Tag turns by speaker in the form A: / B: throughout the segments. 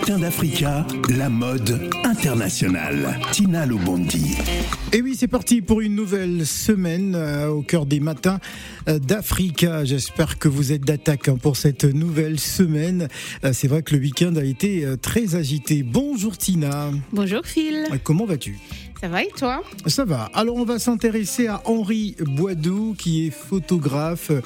A: Matin d'Africa, la mode internationale. Tina Lobondi.
B: Et oui, c'est parti pour une nouvelle semaine euh, au cœur des matins euh, d'Africa. J'espère que vous êtes d'attaque hein, pour cette nouvelle semaine. Euh, c'est vrai que le week-end a été euh, très agité. Bonjour Tina.
C: Bonjour Phil.
B: Euh, Comment vas-tu?
C: Ça va et toi?
B: Ça va. Alors on va s'intéresser à Henri Boidou qui est photographe, euh,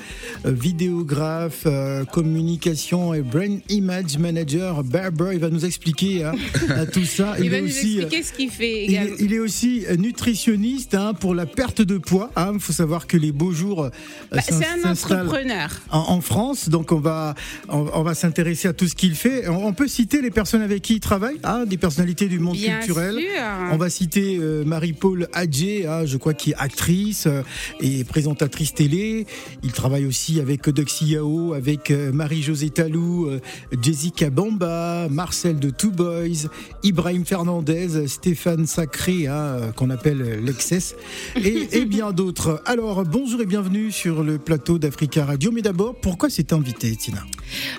B: vidéographe, euh, communication et brain image manager. Barber, il va nous expliquer hein, à tout ça.
C: Il, va
B: est
C: nous
B: aussi, euh,
C: expliquer ce qu'il fait
B: il est, il est aussi nutritionniste hein, pour la perte de poids. Il faut savoir que les beaux jours euh,
C: Bah, c'est un entrepreneur.
B: en, en France, donc on va on, on va s'intéresser à tout ce qu'il fait. On, on peut citer les personnes avec qui il travaille, hein, des personnalités du monde
C: Bien
B: culturel.
C: sûr.
B: On va citer euh, Marie-Paul Adjé, hein, je crois qui est actrice euh, et présentatrice télé. Il travaille aussi avec Odoxy Yao, avec euh, Marie-Josée Talou, euh, Jessica Bamba, Marcel de Two Boys, Ibrahim Fernandez, Stéphane Sacré, hein, euh, qu'on appelle euh, l'Excess, et, et bien d'autres. Alors, bonjour et bienvenue sur le plateau d'Africa Radio. Mais d'abord, pourquoi cet invité, Tina?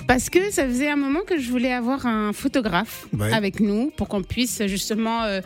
C: Parce que ça faisait un moment que je voulais avoir un photographe
B: Ouais.
C: avec nous pour qu'on puisse justement euh,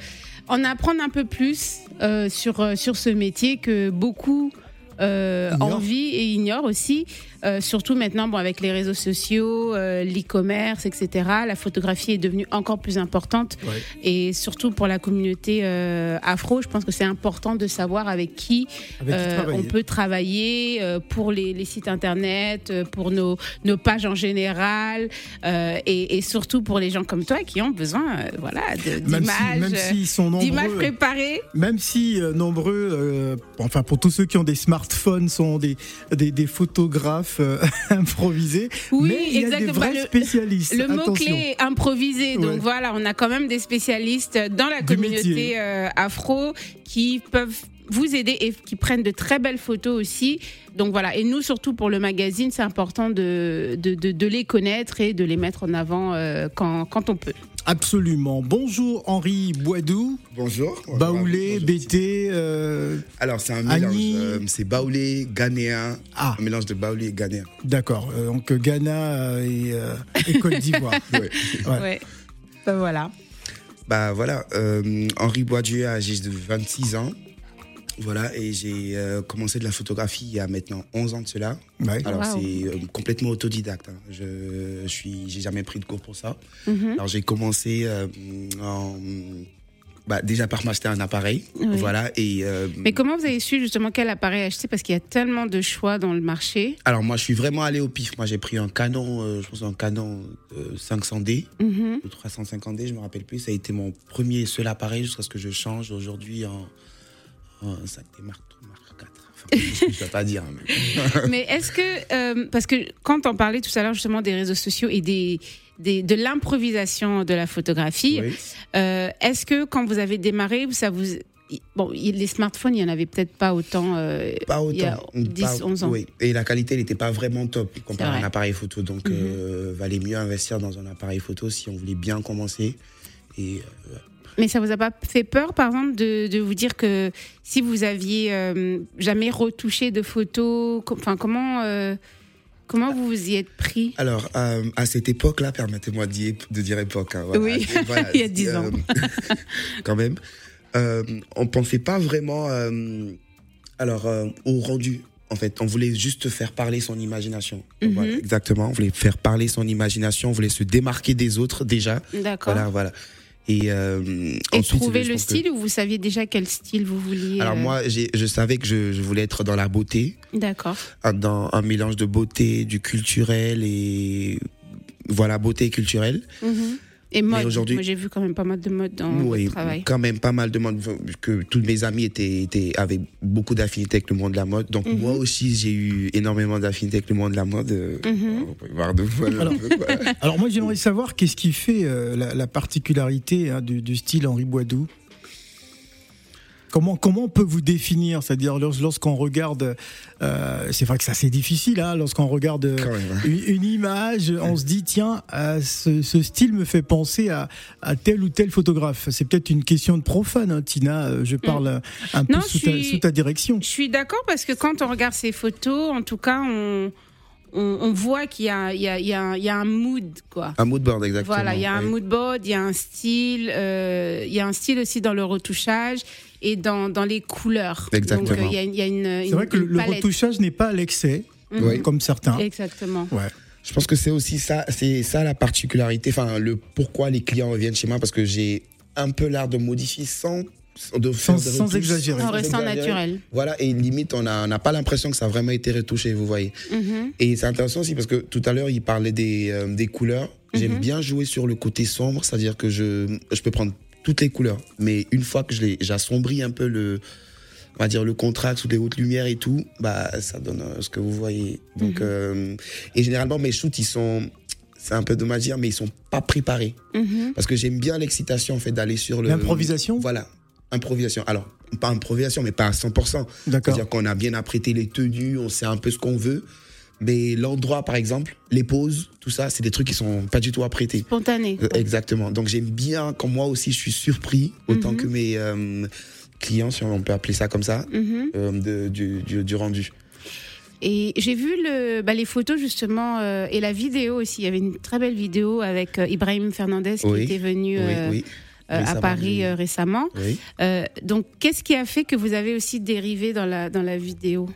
C: en apprendre un peu plus euh, sur, euh, sur ce métier que beaucoup euh, envient et ignorent aussi. Euh, surtout maintenant, bon, avec les réseaux sociaux, euh, l'e-commerce, etc., la photographie est devenue encore plus importante.
B: Ouais.
C: Et surtout pour la communauté euh, afro, je pense que c'est important de savoir avec qui
B: Avec qui travailler.
C: on peut travailler pour les, les sites internet, pour nos, nos pages en général, et, et surtout pour les gens comme toi qui ont besoin, voilà, d'images, préparées.
B: Même si nombreux, enfin pour tous ceux qui ont des smartphones, sont des, des, des photographes euh, improvisés,
C: Oui,
B: mais il y a des
C: exactement.
B: vrais
C: Le-
B: spécialistes.
C: Le mot-clé est improvisé. Donc
B: Ouais.
C: voilà, on a quand même des spécialistes dans la
B: Du
C: communauté euh, afro qui peuvent vous aider et qui prennent de très belles photos aussi. Donc voilà, et nous surtout pour le magazine, c'est important de, de, de- de les connaître et de les mettre en avant euh, quand, quand on peut.
B: Absolument. Bonjour Henri Boidou,
D: Bonjour.
B: Baoulé. BT. euh,
D: Alors, c'est un mélange. Euh, c'est baoulé, ghanéen.
B: Ah.
D: Un mélange de baoulé et ghanéen.
B: D'accord. euh, donc Ghana euh, et, euh, et Côte d'Ivoire.
D: Ouais.
B: Ouais.
C: Ouais. Ben voilà.
D: bah voilà, euh, Henri Boisdieu a l'âge de 26 ans. Voilà, et j'ai euh, commencé de la photographie il y a maintenant 11 ans de cela.
B: Ouais.
D: Alors,
C: Wow.
D: c'est euh, complètement autodidacte. hein. Je suis, j'ai jamais pris de cours pour ça.
C: Mhm.
D: Alors, j'ai commencé euh, en. Bah, déjà par m'acheter un appareil.
C: Oui.
D: Voilà, et. euh,
C: Mais comment vous avez su justement quel appareil acheter? Parce qu'il y a tellement de choix dans le marché.
D: alors, moi, je suis vraiment allé au pif. Moi, j'ai pris un Canon, euh, je pense un Canon euh, 500D.
C: Mhm.
D: ou 350D, je me rappelle plus. Ça a été mon premier seul appareil jusqu'à ce que je change aujourd'hui en, en 5D Mark, Mark 4. Enfin, je ne peux pas dire. hein, mais-
C: Mais est-ce que, euh, parce que quand on parlait tout à l'heure justement des réseaux sociaux et des, des- de l'improvisation de la photographie,
D: Oui.
C: euh, est-ce que quand vous avez démarré, ça vous... Bon, les smartphones, il n'y en avait peut-être pas autant. euh,
D: Pas autant.
C: Il y a
D: Pas-
C: 10, 11 ans.
D: Oui. Et la qualité n'était pas vraiment top comparé à un appareil photo. Donc, euh, valait mieux investir dans un appareil photo si on voulait bien commencer. Et
C: Mais ça vous a pas fait peur, par exemple, de, de vous dire que si vous aviez euh, jamais retouché de photos, com- enfin comment euh, comment vous vous y êtes pris?
D: Alors, euh, à cette époque-là, permettez-moi de dire, de dire époque. hein, voilà.
C: Oui,
D: voilà,
C: il y a 10 ans.
D: quand même. On pensait pas vraiment alors, au rendu. En fait, on voulait juste faire parler son imagination.
C: Mhm.
D: Voilà, exactement. On voulait faire parler son imagination. On voulait se démarquer des autres déjà.
C: D'accord.
D: Voilà, voilà. Et, euh,
C: Et
D: ensuite,
C: trouver le
D: que-
C: style ou vous saviez déjà quel style vous vouliez
D: Alors
C: euh,
D: moi, je savais que je, je voulais être dans la beauté,
C: D'accord.
D: dans un mélange de beauté, du culturel et voilà, beauté et culturel.
C: Mhm. Et mode.
D: aujourd'hui-
C: Moi, j'ai vu quand même pas mal de mode dans
D: Oui,
C: votre travail.
D: quand même pas mal de monde, que tous mes amis étaient, étaient, avaient beaucoup d'affinités avec le monde de la mode. Donc
C: Mhm.
D: moi aussi, j'ai eu énormément d'affinités avec le monde de la mode. euh,
C: Mhm.
D: On peut voir de voilà,
B: Alors- moi j'aimerais savoir qu'est-ce qui fait euh, la, la particularité hein, du, du style Henri Boidou. Comment, comment on peut vous définir? C'est-à-dire lors- lorsqu'on regarde, euh, c'est vrai que ça c'est difficile, hein, lorsqu'on regarde euh,
D: même, hein.
B: une, une image, on se dit tiens, euh, ce, ce style me fait penser à, à tel ou tel photographe. C'est peut-être une question de profane, hein, Tina. Je parle euh, un peu
C: Non,
B: sous, ta,
C: suis-
B: sous ta direction.
C: Je suis d'accord parce que quand on regarde ces photos, en tout cas, on, on, on voit qu'il y a, il y, a, il y, a un- il y a un mood, quoi.
D: Un mood board, exactement.
C: Voilà, il y a un mood board, il y a un style, euh, il y a un style aussi dans le retouchage et dans, dans les couleurs.
D: Exactement.
C: Donc euh, il y a, une-
B: C'est vrai que le,
C: palette.
B: retouchage n'est pas à l'excès,
C: Mhm.
D: Oui.
B: comme certains.
C: Exactement.
B: Ouais.
D: Je pense que c'est aussi ça, c'est ça la particularité, enfin le pourquoi les clients reviennent chez moi parce que j'ai un peu l'art de modifier sans de
B: Sans-
D: de
B: sans exagérer.
C: En
D: sans
C: restant naturel.
D: Voilà, et limite, on n'a on n'a pas l'impression que ça a vraiment été retouché, vous voyez.
C: Mhm.
D: Et c'est intéressant aussi parce que tout à l'heure, il parlait des, euh, des couleurs. J'aime
C: Mhm.
D: bien jouer sur le côté sombre, c'est-à-dire que je, je peux prendre toutes les couleurs, mais une fois que je les- j'assombris un peu le, on va dire le contraste ou les hautes lumières et tout, bah ça donne euh, ce que vous voyez. Donc,
C: Mhm.
D: euh, et généralement mes shoots, ils sont, c'est un peu dommage à dire, mais ils sont pas préparés
C: Mhm.
D: parce que j'aime bien l'excitation en fait d'aller sur le
B: L'improvisation
D: Voilà, improvisation. Alors pas improvisation, mais pas à 100%.
B: D'accord.
D: C'est-à-dire qu'on a bien apprêté les tenues, on sait un peu ce qu'on veut. Mais l'endroit, par exemple, les poses, tout ça, c'est des trucs qui sont pas du tout apprêtés.
C: Spontané.
D: Euh, Exactement. Donc j'aime bien quand moi aussi je suis surpris, autant
C: Mhm.
D: que mes euh, clients, si on peut appeler ça comme ça,
C: Mhm.
D: euh, de- du, du- du rendu.
C: Et j'ai vu le, bah, les photos justement et la vidéo aussi. Il y avait une très belle vidéo avec Ibrahim Fernandez qui
D: Oui.
C: était venu
D: oui, oui.
C: euh, à Paris euh, récemment.
D: oui.
C: Euh, donc, qu'est-ce qui a fait que vous avez aussi dérivé dans la, dans la vidéo?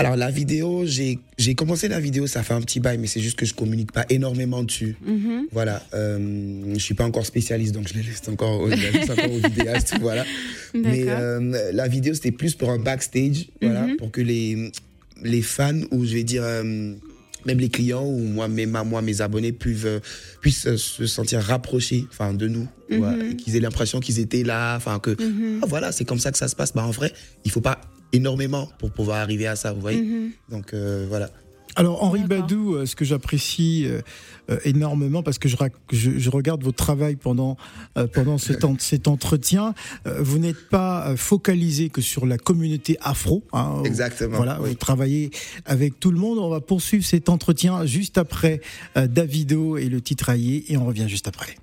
D: Alors la vidéo, j'ai commencé la vidéo, ça fait un petit bail, mais c'est juste que je communique pas énormément dessus.
C: Mhm.
D: Voilà, euh, je suis pas encore spécialiste, donc je les laisse encore, aux- je les laisse encore aux vidéastes, voilà. Mais euh, la vidéo, c'était plus pour un backstage, voilà,
C: Mhm.
D: pour que les, les fans, ou je vais dire euh, même les clients, ou moi, à moi, mes abonnés, puissent, euh, puissent se sentir rapprochés enfin, de nous,
C: Mhm.
D: qu'ils aient l'impression qu'ils étaient là, enfin que ah, voilà, c'est comme ça que ça se passe. Bah, en vrai, il faut pas énormément pour pouvoir arriver à ça, vous voyez.
C: Mhm.
D: Donc euh, voilà.
B: Alors Henri. Badou, euh, ce que j'apprécie euh, énormément parce que je, rac- je, je regarde votre travail pendant euh, pendant cet, en- cet entretien, euh, vous n'êtes pas focalisé que sur la communauté afro. hein,
D: Exactement.
B: Voilà,
D: oui.
B: vous travaillez avec tout le monde. On va poursuivre cet entretien juste après euh, Davido et le titraillé et on revient juste après.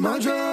E: my
A: drug.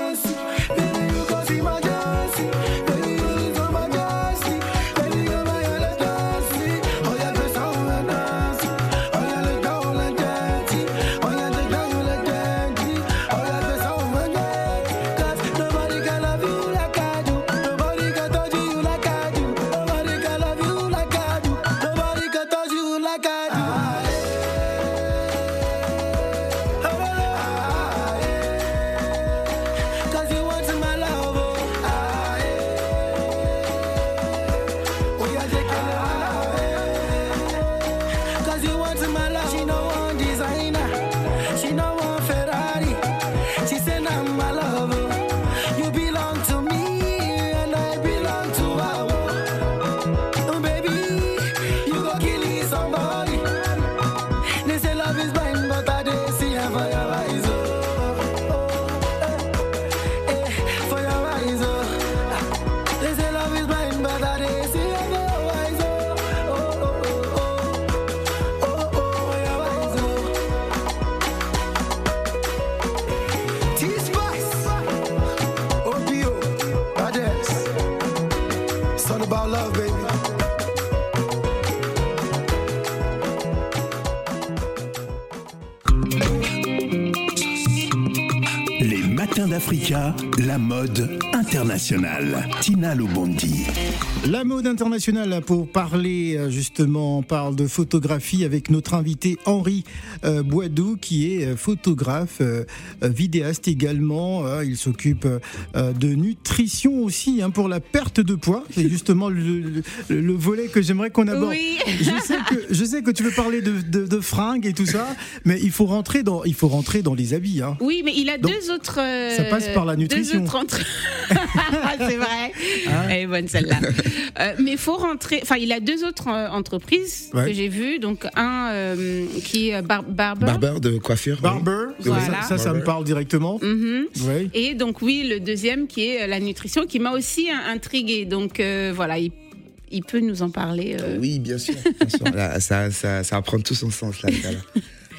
A: La mode internationale. Tina Lobondi.
B: La mode internationale pour parler euh, justement, on parle de photographie avec notre invité Henri euh, Boidou qui est euh, photographe, vidéaste également. Il s'occupe de nutrition aussi hein, pour la perte de poids. C'est justement le, le- le volet que j'aimerais qu'on aborde.
C: Oui.
B: Je sais que je sais que tu veux parler de, de- de fringues et tout ça, mais il faut rentrer dans il faut rentrer dans les habits. Hein.
C: Oui, mais il a
B: Donc,
C: deux autres. euh,
B: ça passe par la nutrition.
C: Deux autres entre- c'est vrai.
B: Hein
C: Elle est bonne celle-là. Euh, mais il faut rentrer. Enfin, il a deux autres euh, entreprises
B: Ouais.
C: que j'ai vues. Donc un euh, qui est bar- barber.
D: Barbeur de coiffure. oui.
B: Barber,
C: Voilà.
B: ça, ça, ça me parle directement.
C: Mhm.
B: Ouais.
C: Et donc oui, le deuxième qui est euh, la nutrition, qui m'a aussi euh, intriguée. Donc euh, voilà, il, il peut nous en parler. euh.
D: Oui, bien sûr. bien sûr. Là, ça, ça, ça va prendre tout son sens là.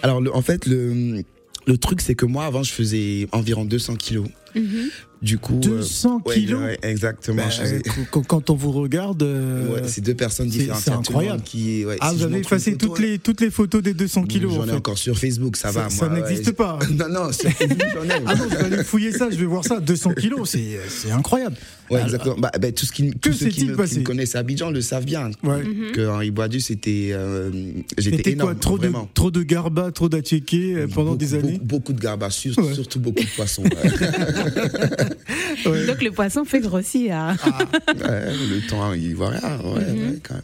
D: Alors, le- en fait, le, le truc, c'est que moi, avant, je faisais environ 200 kilos.
C: Mhm.
D: Du coup.
B: 200
D: ouais,
B: kilos
D: ouais, exactement. Je
B: euh, quand, on vous regarde, euh,
D: Ouais, c'est deux personnes différentes.
B: c'est incroyable.
D: Qui,
B: ah,
D: si
B: vous avez effacé
D: photo,
B: toutes les, toutes les photos des 200 kilos.
D: J'en
B: en
D: ai
B: fait.
D: encore sur Facebook, ça, va.
B: Ça n'existe pas.
D: Non, non, sur Facebook, j'en ai.
B: Ah non, je vais aller fouiller ça, je vais voir ça. 200 kilos, c'est incroyable.
D: Ouais,
B: Alors,
D: exactement. Bah, bah, tout ce qui,
B: Que
D: tous ceux qui me,
B: passé
D: qui me connaissent à Abidjan le savent bien.
B: Ouais.
C: Mhm.
D: Que Henri Boidu, c'était. euh, J'étais énorme.
B: quoi trop de,
D: vraiment.
B: trop de garba, trop d'atchéké euh, pendant
D: Beaucoup,
B: des années
D: Beaucoup, beaucoup de garbas, sur-
B: Ouais.
D: surtout beaucoup de poissons. ouais.
C: Donc le poisson fait grossir.
B: Ah,
D: Ouais, le temps, il voit rien. Ouais,
C: Mhm.
D: ouais, quand même.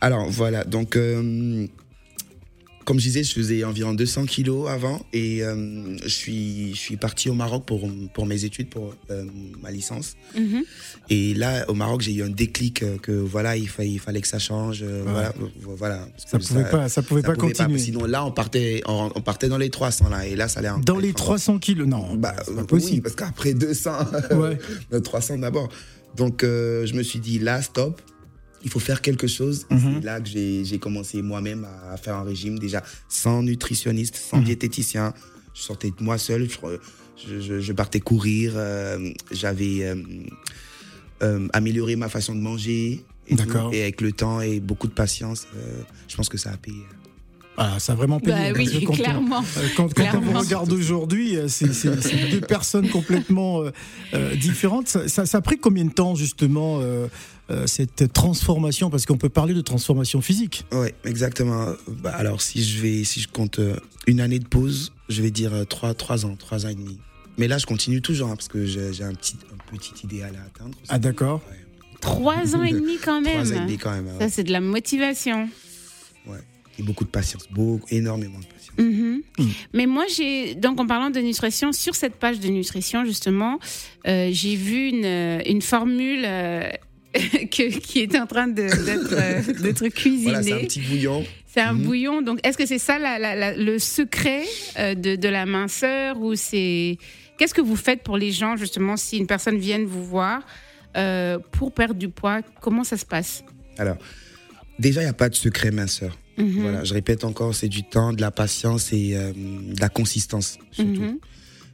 D: Alors voilà, donc euh, comme je disais, je faisais environ 200 kilos avant et euh, je suis je suis parti au Maroc pour pour mes études pour euh, ma licence.
C: Mhm.
D: Et là, au Maroc, j'ai eu un déclic euh, que voilà, il fallait il fallait que ça change. euh,
B: Ouais.
D: Voilà, voilà.
B: ça pouvait pas, ça pouvait
D: ça
B: pas
D: pouvait
B: continuer.
D: Sinon là, on partait on, on partait dans les 300 là et là, ça allait.
B: Dans les
D: être-
B: 300 kilos, non,
D: bah,
B: pas
D: oui,
B: possible.
D: parce qu'après 200,
B: Ouais.
D: euh, 300 d'abord. Donc, euh, je me suis dit, là, stop, il faut faire quelque chose. Et
B: Mhm.
D: C'est là que j'ai commencé moi-même à faire un régime, déjà sans nutritionniste, sans
B: Mhm.
D: diététicien. Je sortais de moi seul, je, je- je partais courir, euh, j'avais euh, euh, amélioré ma façon de manger. Et, tout. Et avec le temps et beaucoup de patience, euh, je pense que ça a payé.
B: Ah, ça a vraiment payé.
C: Bah oui,
B: quand on-
C: clairement.
B: Euh, Quand, quand on
C: Clairement.
B: regarde aujourd'hui, c'est deux personnes complètement euh, différentes. Ça, ça- ça a pris combien de temps justement euh, euh, cette transformation Parce qu'on peut parler de transformation physique.
D: Ouais, exactement. Bah, alors, si je vais, si je compte euh, une année de pause, je vais dire euh, trois, trois ans, trois ans et demi. Mais là, je continue toujours hein, parce que j'ai un petit, un petit idéal à atteindre.
B: Ah d'accord.
D: Ouais.
C: Trois ans et demi quand même.
D: Trois ans et demi quand même. hein.
C: Ça, c'est de la motivation.
D: Ouais. Et beaucoup de patience, beaucoup, énormément de patience.
C: Mhm.
B: Mm.
C: Mais moi, j'ai donc en parlant de nutrition, sur cette page de nutrition justement, euh, j'ai vu une, une formule euh, que- qui est en train d'être euh, d'être cuisinée.
D: Voilà, c'est un petit bouillon.
C: C'est un
D: Mhm.
C: bouillon. Donc, est-ce que c'est ça la- la- la- le secret euh, de, de la minceur ou c'est qu'est-ce que vous faites pour les gens justement si une personne vient vous voir euh, pour perdre du poids? Comment ça se passe?
D: Alors, déjà, il n'y a pas de secret minceur.
C: Mhm.
D: Voilà, je répète encore, c'est du temps, de la patience et euh, de la consistance, surtout.
C: Mhm.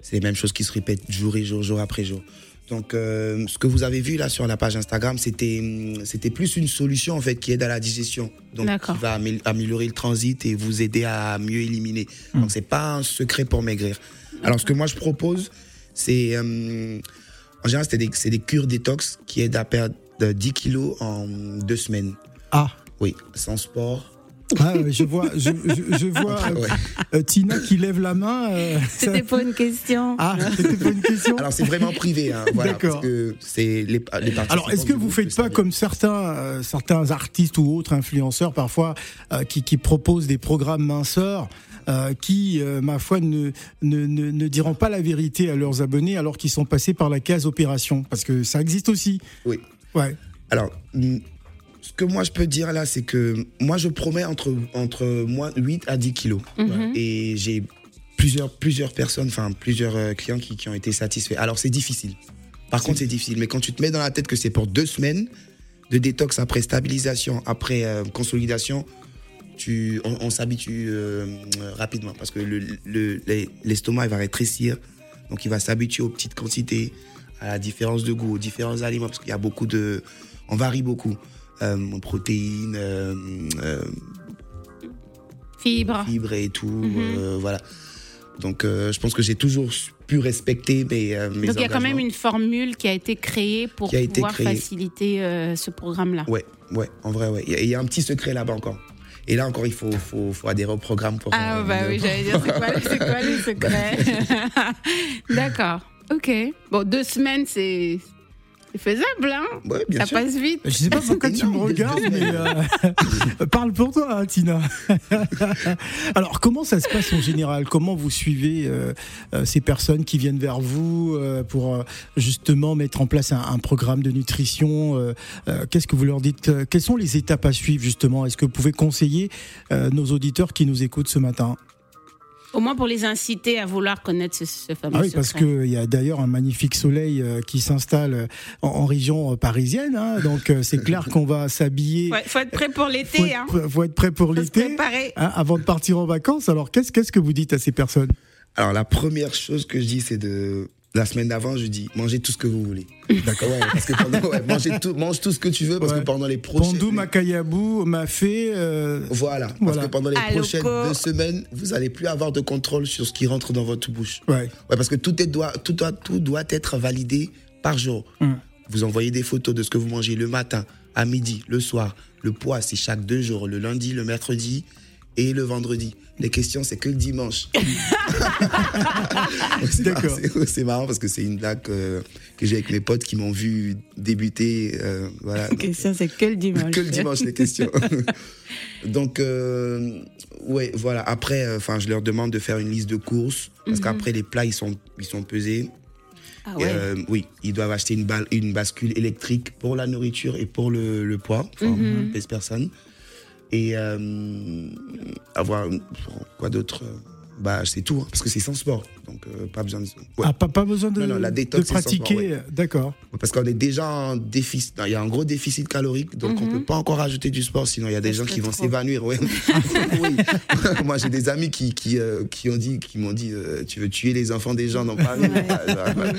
D: C'est les mêmes choses qui se répètent jour et jour, jour après jour. Donc, euh, ce que vous avez vu là sur la page Instagram, c'était hum, c'était plus une solution en fait qui aide à la digestion, donc qui va amé- améliorer le transit et vous aider à mieux éliminer.
B: Mm.
D: Donc, c'est pas un secret pour maigrir. Alors, ce que moi je propose, c'est hum, en général c'est des, c'est des cures détox qui aident à perdre euh, 10 kilos en deux semaines.
B: Ah.
D: Oui, sans sport.
B: Ah, je vois, je, je- je vois
D: Ouais.
B: euh, Tina qui lève la main. euh, ça-
C: C'était pas une question.
B: Ah, c'était pas une question.
D: Alors c'est vraiment privé, hein, voilà,
B: D'accord.
D: parce que c'est les, les
B: Alors, est-ce que vous faites pas comme certains, euh, certains artistes ou autres influenceurs parfois euh, qui, qui proposent des programmes minceurs euh, qui, euh, ma foi, ne, ne, ne, ne diront pas la vérité à leurs abonnés alors qu'ils sont passés par la case opération? Parce que ça existe aussi.
D: Oui.
B: Ouais.
D: Alors, que moi je peux dire là, c'est que moi je promets entre, entre moi 8 à 10 kilos.
C: Mhm.
D: Et j'ai plusieurs, plusieurs personnes, enfin plusieurs euh, clients qui, qui ont été satisfaits. Alors c'est difficile. Par contre, c'est difficile. Mais quand tu te mets dans la tête que c'est pour deux semaines de détox après stabilisation, après euh, consolidation, tu, on, on s'habitue euh, rapidement parce que le- le- les- l'estomac va rétrécir. Donc il va s'habituer aux petites quantités, à la différence de goût, aux différents aliments parce qu'il y a beaucoup de. On varie beaucoup. Euh, protéines, euh, euh,
C: Fibre.
D: fibres et tout.
C: Mhm.
D: voilà. Donc, euh, je pense que j'ai toujours pu respecter mes, euh, mes
C: Donc il y a quand même une formule qui a été créée pour
D: a
C: pouvoir
D: créée.
C: faciliter euh, ce programme-là.
D: Ouais, ouais, en vrai, ouais. Il y a- il y, a un petit secret là-bas encore. Et là encore, il faut, faut, faut adhérer au programme pour.
C: Ah bah oui, j'allais dire, c'est quoi, c'est quoi le secret? D'accord, ok. Bon, deux semaines, c'est c'est faisable, hein
D: Ouais, bien
C: Ça
D: sûr.
C: passe vite.
B: Je sais pas pourquoi tu me regardes, mais euh, parle pour toi, hein, Tina. Alors, comment ça se passe en général? Comment vous suivez euh, euh, ces personnes qui viennent vers vous euh, pour justement mettre en place un, un programme de nutrition euh, euh, Qu'est-ce que vous leur dites Quelles sont les étapes à suivre justement? Est-ce que vous pouvez conseiller euh, nos auditeurs qui nous écoutent ce matin?
C: Au moins pour les inciter à vouloir connaître ce, ce fameux
B: Ah oui, parce qu'il y a d'ailleurs un magnifique soleil euh, qui s'installe euh, en, en région euh, parisienne, hein, donc c'est clair qu'on va s'habiller.
C: Faut, faut être prêt pour
B: Faut
C: l'été, hein.
B: être, faut être prêt pour
C: Faut
B: l'été.
C: préparer.
B: hein, avant de partir en vacances. Alors, qu'est-ce qu'est-ce que vous dites à ces personnes?
D: Alors, la première chose que je dis, c'est de. La semaine d'avant, je dis mangez tout ce que vous voulez. D'accord. Ouais, parce que pendant, ouais, mangez tout, mange tout ce que tu veux parce
B: Ouais.
D: que pendant les prochaines.
B: Pandou, Makayabou, Mafé. euh,
D: Voilà. Parce
B: Voilà.
D: que pendant les
C: Aloko.
D: prochaines deux semaines, vous allez plus avoir de contrôle sur ce qui rentre dans votre bouche.
B: ouais.
D: Ouais, parce que tout, est, doit, tout, doit, tout doit être validé par jour.
B: Hum.
D: Vous envoyez des photos de ce que vous mangez le matin, à midi, le soir. Le poids, c'est chaque deux jours, le lundi, le mercredi et le vendredi. Les questions, c'est que le dimanche. c'est
B: D'accord.
D: marrant, c'est- c'est marrant parce que c'est une blague euh, que j'ai avec mes potes qui m'ont vu débuter. euh, voilà.
C: Ok, ça c'est que le dimanche.
D: Que le dimanche, les questions. Donc, euh, ouais, voilà. Après, enfin, je leur demande de faire une liste de courses parce
C: Mhm.
D: qu'après les plats, ils sont, ils sont pesés.
C: Ah ouais.
D: euh, oui, ils doivent acheter une, balle, une bascule électrique pour la nourriture et pour le, le poids, enfin,
C: Mhm.
D: pèse personne. Et euh, avoir quoi d'autre? Bah, c'est tout, hein, parce que c'est sans sport, donc euh, pas besoin de. ouais.
B: Ah, pas, pas besoin de,
D: Non, non, la
B: de
D: détox, c'est sans
B: pratiquer.
D: ouais.
B: D'accord.
D: Parce qu'on est déjà en déficit. Il y a un gros déficit calorique, donc on
C: Mhm.
D: peut pas encore rajouter du sport, sinon il y a des gens qui vont s'évanouir. Ouais. oui. Moi, j'ai des amis qui, qui, euh, qui ont dit, qui m'ont dit, euh, tu veux tuer les enfants des gens dans Paris
C: Ouais.
D: Ah, bah,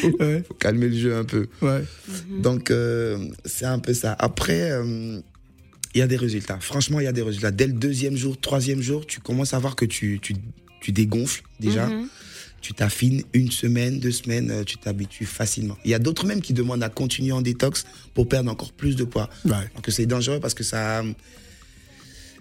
D: faut,
B: Ouais,
D: faut calmer le jeu un peu.
B: ouais.
C: Mhm.
D: Donc, euh, c'est un peu ça. Après, euh, il y a des résultats. Franchement, il y a des résultats. Dès le deuxième jour, troisième jour, tu commences à voir que tu, tu, tu dégonfles déjà.
C: Mhm.
D: Tu t'affines une semaine, deux semaines, euh, tu t'habitues facilement. Il y a d'autres même qui demandent à continuer en détox pour perdre encore plus de poids.
B: Ouais.
D: Alors que c'est dangereux parce que ça,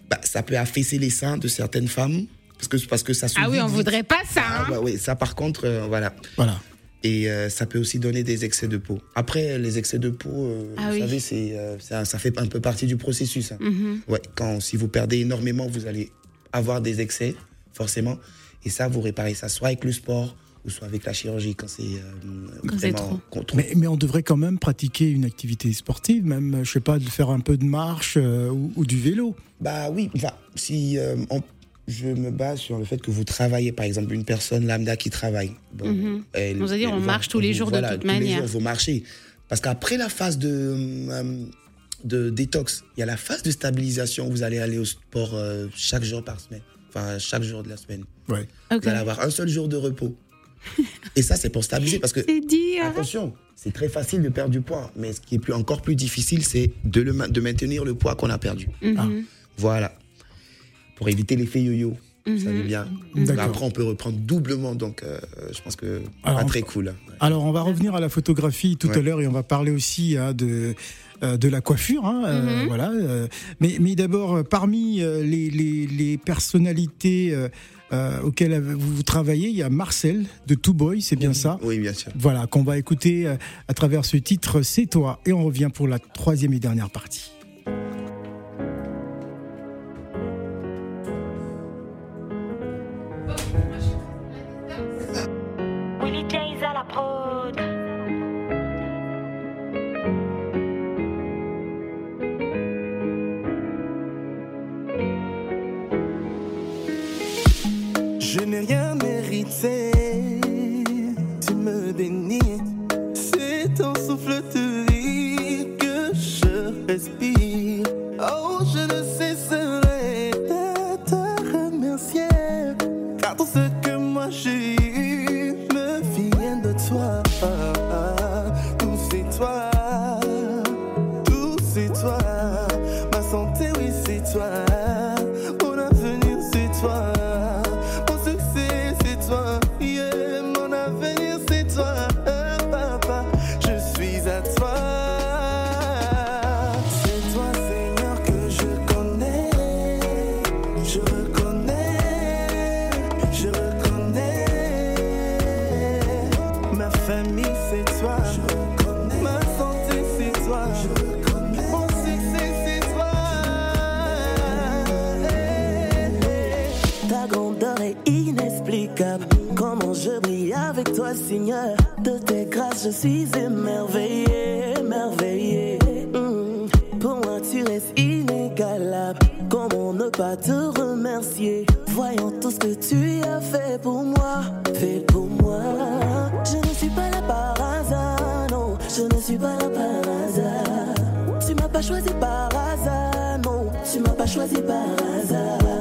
D: bah, ça peut affaisser les seins de certaines femmes. Parce que, parce que ça se
C: Ah oui, on
D: vite.
C: voudrait pas ça.
D: Ah
C: hein.
D: bah oui, ça par contre, euh, voilà.
B: Voilà.
D: Et euh, ça peut aussi donner des excès de peau. Après, les excès de peau, euh,
C: Ah
D: vous
C: oui.
D: savez, c'est, euh, ça, ça fait un peu partie du processus. hein.
C: Mhm.
D: Ouais, quand, si vous perdez énormément, vous allez avoir des excès, forcément. Et ça, vous réparez ça soit avec le sport ou soit avec la chirurgie quand c'est euh,
C: trop.
D: con- trop.
B: Mais, mais on devrait quand même pratiquer une activité sportive, même, je sais pas, de faire un peu de marche euh, ou, ou du vélo.
D: Bah oui, enfin, si euh, on- je me base sur le fait que vous travaillez, par exemple, une personne lambda qui travaille. Bon, elle-
C: On va dire, on
D: va-
C: marche tous les jours de toute
D: tous les
C: manière.
D: jours, vous marchez. Parce qu'après la phase de, euh, de détox, il y a la phase de stabilisation où vous allez aller au sport euh, chaque jour par semaine. Enfin, chaque jour de la semaine.
B: Ouais.
D: Vous allez avoir un seul jour de repos. Et ça, c'est pour stabiliser. Parce que
C: dire.
D: Attention, c'est très facile de perdre du poids, mais ce qui est plus, encore plus difficile, c'est de, le, de maintenir le poids qu'on a perdu.
C: Mhm.
D: Voilà. Pour éviter l'effet yo-yo. Vous
C: Mhm.
D: savez bien.
B: D'accord.
D: Après, on peut reprendre doublement, donc euh, je pense que
B: Alors,
D: pas
B: on-
D: très cool.
B: Alors, on va revenir à la photographie tout à l'heure et on va parler aussi hein, de, euh, de la coiffure. hein, euh,
C: Mhm.
B: voilà, euh, mais mais d'abord, parmi euh, les, les, les personnalités auxquelles vous, vous travaillez, il y a Marcel de Two Boy, c'est bien ça
D: Oui, bien sûr.
B: Voilà, qu'on va écouter à travers ce titre C'est toi. Et on revient pour la troisième et dernière partie.
F: Seigneur, de tes grâces je suis émerveillé, émerveillé. Mm. Pour moi tu restes inégalable. Comment ne pas te remercier? Voyons tout ce que tu as fait pour moi, fait pour moi. Je ne suis pas là par hasard, non, je ne suis pas là par hasard. Tu m'as pas choisi par hasard, non, tu m'as pas choisi par hasard.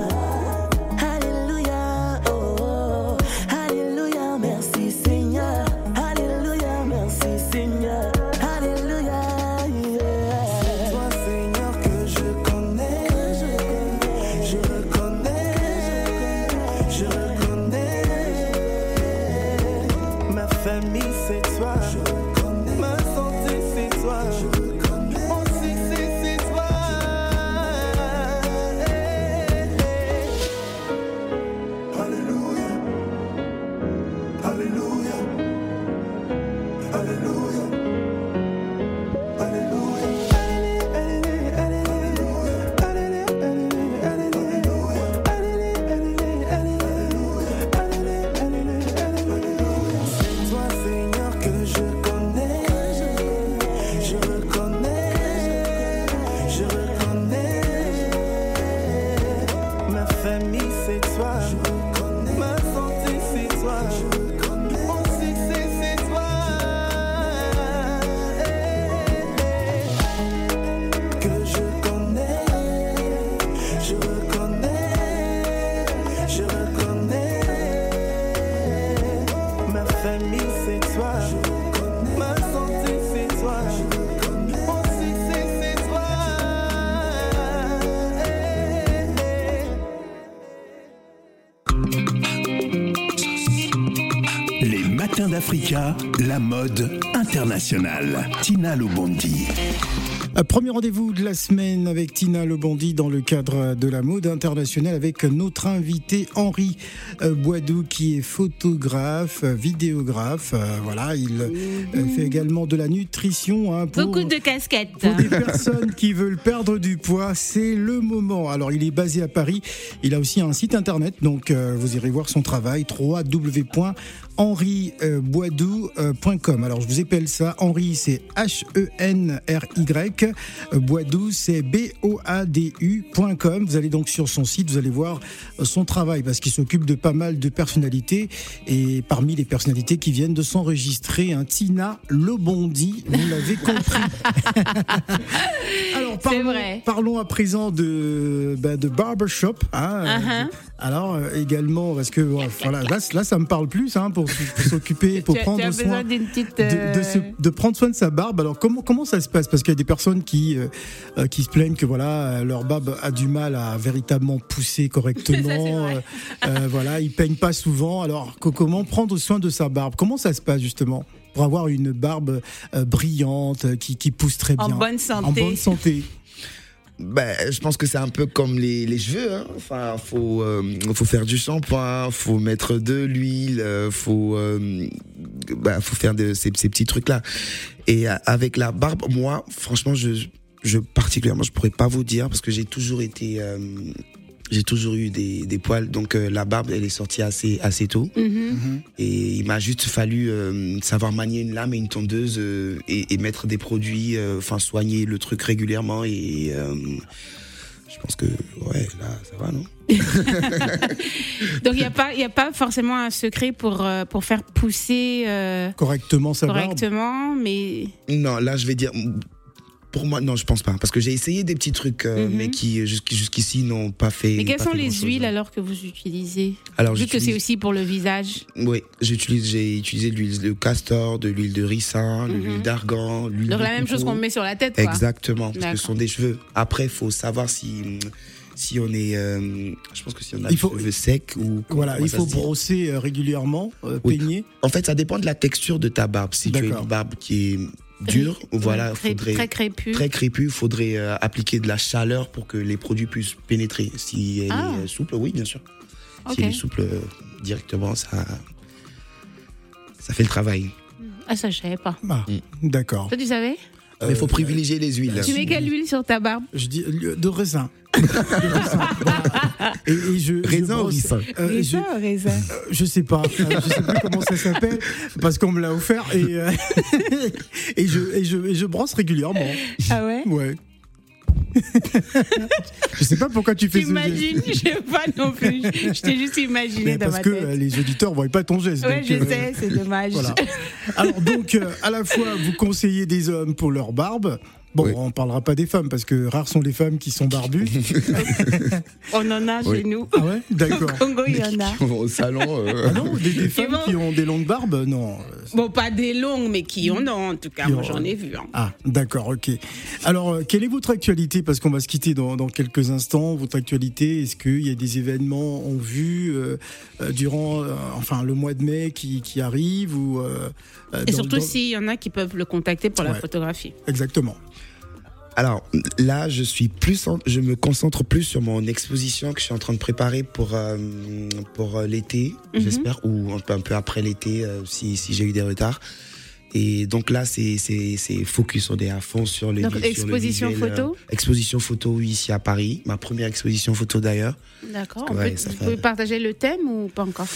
A: La mode internationale. Tina Lobondi.
B: Euh, Premier rendez-vous de la semaine avec Tina Lebondi dans le cadre de la mode internationale avec notre invité Henri euh, Boidou qui est photographe, euh, vidéographe. Voilà, il fait également de la nutrition. hein, pour-
C: Beaucoup de casquettes.
B: pour des personnes qui veulent perdre du poids, c'est le moment. Alors, il est basé à Paris. Il a aussi un site internet, donc euh, vous irez voir son travail www.henriboidou.com. Alors, je vous appelle ça. Henri, c'est H-E-N-R-Y. Euh, Boidou, c'est B-O-A-D-U.com. Vous allez donc sur son site, vous allez voir euh, son travail parce qu'il s'occupe de pas mal de personnalités. Et parmi les personnalités qui viennent de s'enregistrer, un Tina Lebondi, vous l'avez compris. Alors,
C: C'est
B: parlons,
C: vrai.
B: parlons à présent de, bah, de barbershop. Hein,
C: Uh-huh.
B: Alors, euh, également, parce que voilà, là, là, ça me parle plus hein, pour, pour s'occuper, pour
C: tu,
B: prendre
C: tu
B: soin
C: besoin d'une petite.
B: de, de
C: euh,
B: se- de prendre soin de sa barbe. Alors comment comment ça se passe? Parce qu'il y a des personnes qui euh, euh, qui se plaignent que voilà leur barbe a du mal à véritablement pousser correctement. euh, voilà, ils peignent pas souvent. Alors que- comment prendre soin de sa barbe? Comment ça se passe justement pour avoir une barbe brillante qui, qui pousse très
C: En
B: bien?
C: bonne santé.
B: En bonne santé.
D: Ben, je pense que c'est un peu comme les, les cheveux. Hein. Enfin, faut euh, faut faire du shampoing, faut mettre de l'huile, euh, faut euh, bah, faut faire de, ces, ces petits trucs là. Et euh, avec la barbe, moi, franchement, je je particulièrement, je pourrais pas vous dire parce que j'ai toujours été j'ai toujours eu des, des poils, donc euh, la barbe, elle est sortie assez assez tôt.
C: mhm.
D: Et il m'a juste fallu euh, savoir manier une lame et une tondeuse euh, et, et mettre des produits, euh, enfin soigner le truc régulièrement. Et euh, je pense que, ouais, là, ça va, non?
C: Donc il n'y a, pas- il y a pas forcément un secret pour, euh, pour faire pousser euh,
B: Correctement sa barbe.
C: correctement, mais.
D: Non, là, je vais dire. Pour moi, non, je pense pas. Parce que j'ai essayé des petits trucs, euh,
C: Mhm.
D: mais qui jusqu'- jusqu'ici n'ont pas fait.
C: Mais quelles sont les huiles alors que vous utilisez?
D: Alors,
C: Vu que c'est aussi pour le visage.
D: Oui, j'utilise, j'ai utilisé de l'huile de castor, de l'huile de ricin, de
C: Mhm.
D: l'huile d'argan, l'huile
C: Donc la même chose qu'on met sur la tête, quoi.
D: Exactement, parce que ce sont des cheveux. Après, il faut savoir si, si on est. euh, je pense que si on a
B: Il faut-
D: cheveux secs ou.
B: Voilà, il faut brosser euh, régulièrement, euh,
D: Oui.
B: peigner.
D: En fait, ça dépend de la texture de ta barbe. Si tu as une barbe qui est dure, voilà,
C: Très,
D: faudrait.
C: très crépus.
D: Très crépue, il faudrait euh, appliquer de la chaleur pour que les produits puissent pénétrer. Si elle
C: Ah.
D: est euh, souple, oui, bien sûr. Si elle est souple euh, directement, ça, ça fait le travail.
C: Ah, ça, je savais pas.
B: Ah,
D: Mm.
B: D'accord.
C: Toi, tu savais
D: Mais il faut privilégier les huiles.
C: Tu mets quelle huile sur ta barbe?
B: Je dis euh, de raisin. De raisin. Et, et je, je
D: Raisin ou
B: brosse-
D: ricin
B: euh, je,
C: Raisin, raisin.
B: je sais pas, euh, je sais plus comment ça s'appelle parce qu'on me l'a offert et euh, et je et je et je brosse régulièrement.
C: Ah ouais?
B: Ouais. je sais pas pourquoi tu fais ce geste.
C: T'imagines? Je sais pas non plus. Je t'ai juste imaginé
B: Mais
C: dans
B: parce
C: ma
B: que
C: tête.
B: euh, les auditeurs voient pas ton geste.
C: Ouais,
B: donc,
C: je
B: euh,
C: sais, c'est dommage.
B: Voilà. Alors donc, euh, à la fois, vous conseillez des hommes pour leur barbe. Bon,
D: Oui.
B: on parlera pas des femmes parce que rares sont les femmes qui sont barbues.
C: On en a
D: Oui.
C: chez nous.
B: ah ouais,
C: Au
B: d'accord.
C: Congo, il y en a.
D: Au salon. euh,
B: Ah non, des, des femmes
C: vont-
B: qui ont des longues barbes, non.
C: Bon, pas des longues, mais qui en ont en tout cas. Moi,
B: en-
C: j'en ai vu. hein.
B: Ah, d'accord, ok. Alors, euh, quelle est votre actualité? Parce qu'on va se quitter dans, dans quelques instants. Votre actualité, est-ce qu'il y a des événements en vue euh, euh, durant, euh, enfin, le mois de mai qui, qui arrive ou
C: Et
B: dans-
C: surtout
B: dans-
C: s'il y en a qui peuvent le contacter pour la photographie.
B: Exactement.
D: Alors là, je suis plus, en- je me concentre plus sur mon exposition que je suis en train de préparer pour euh, pour euh, l'été,
C: Mhm.
D: j'espère, ou un peu, un peu après l'été euh, si si j'ai eu des retards. Et donc là, c'est c'est c'est focus, on est à fond sur le
C: Donc,
D: sur le
C: exposition
D: visuel,
C: photo
D: euh, exposition photo, oui, ici à Paris, ma première exposition photo d'ailleurs.
C: D'accord.
D: Ouais,
C: peut- Vous
D: fait-
C: pouvez partager le thème ou pas encore?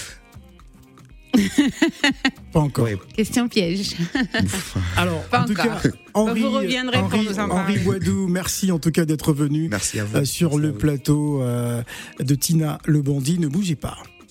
B: Pas encore.
D: Ouais,
C: Question piège.
B: Alors,
C: Pas
B: en tout
C: encore.
B: cas, Henri,
C: Vous reviendrez pour
B: Henri,
C: nous en
B: Henri. Boidou, merci en tout cas d'être venu
D: merci à vous.
B: euh, sur
D: Merci à
B: le
D: vous.
B: plateau euh, de Tina Le Bandit. Ne bougez pas.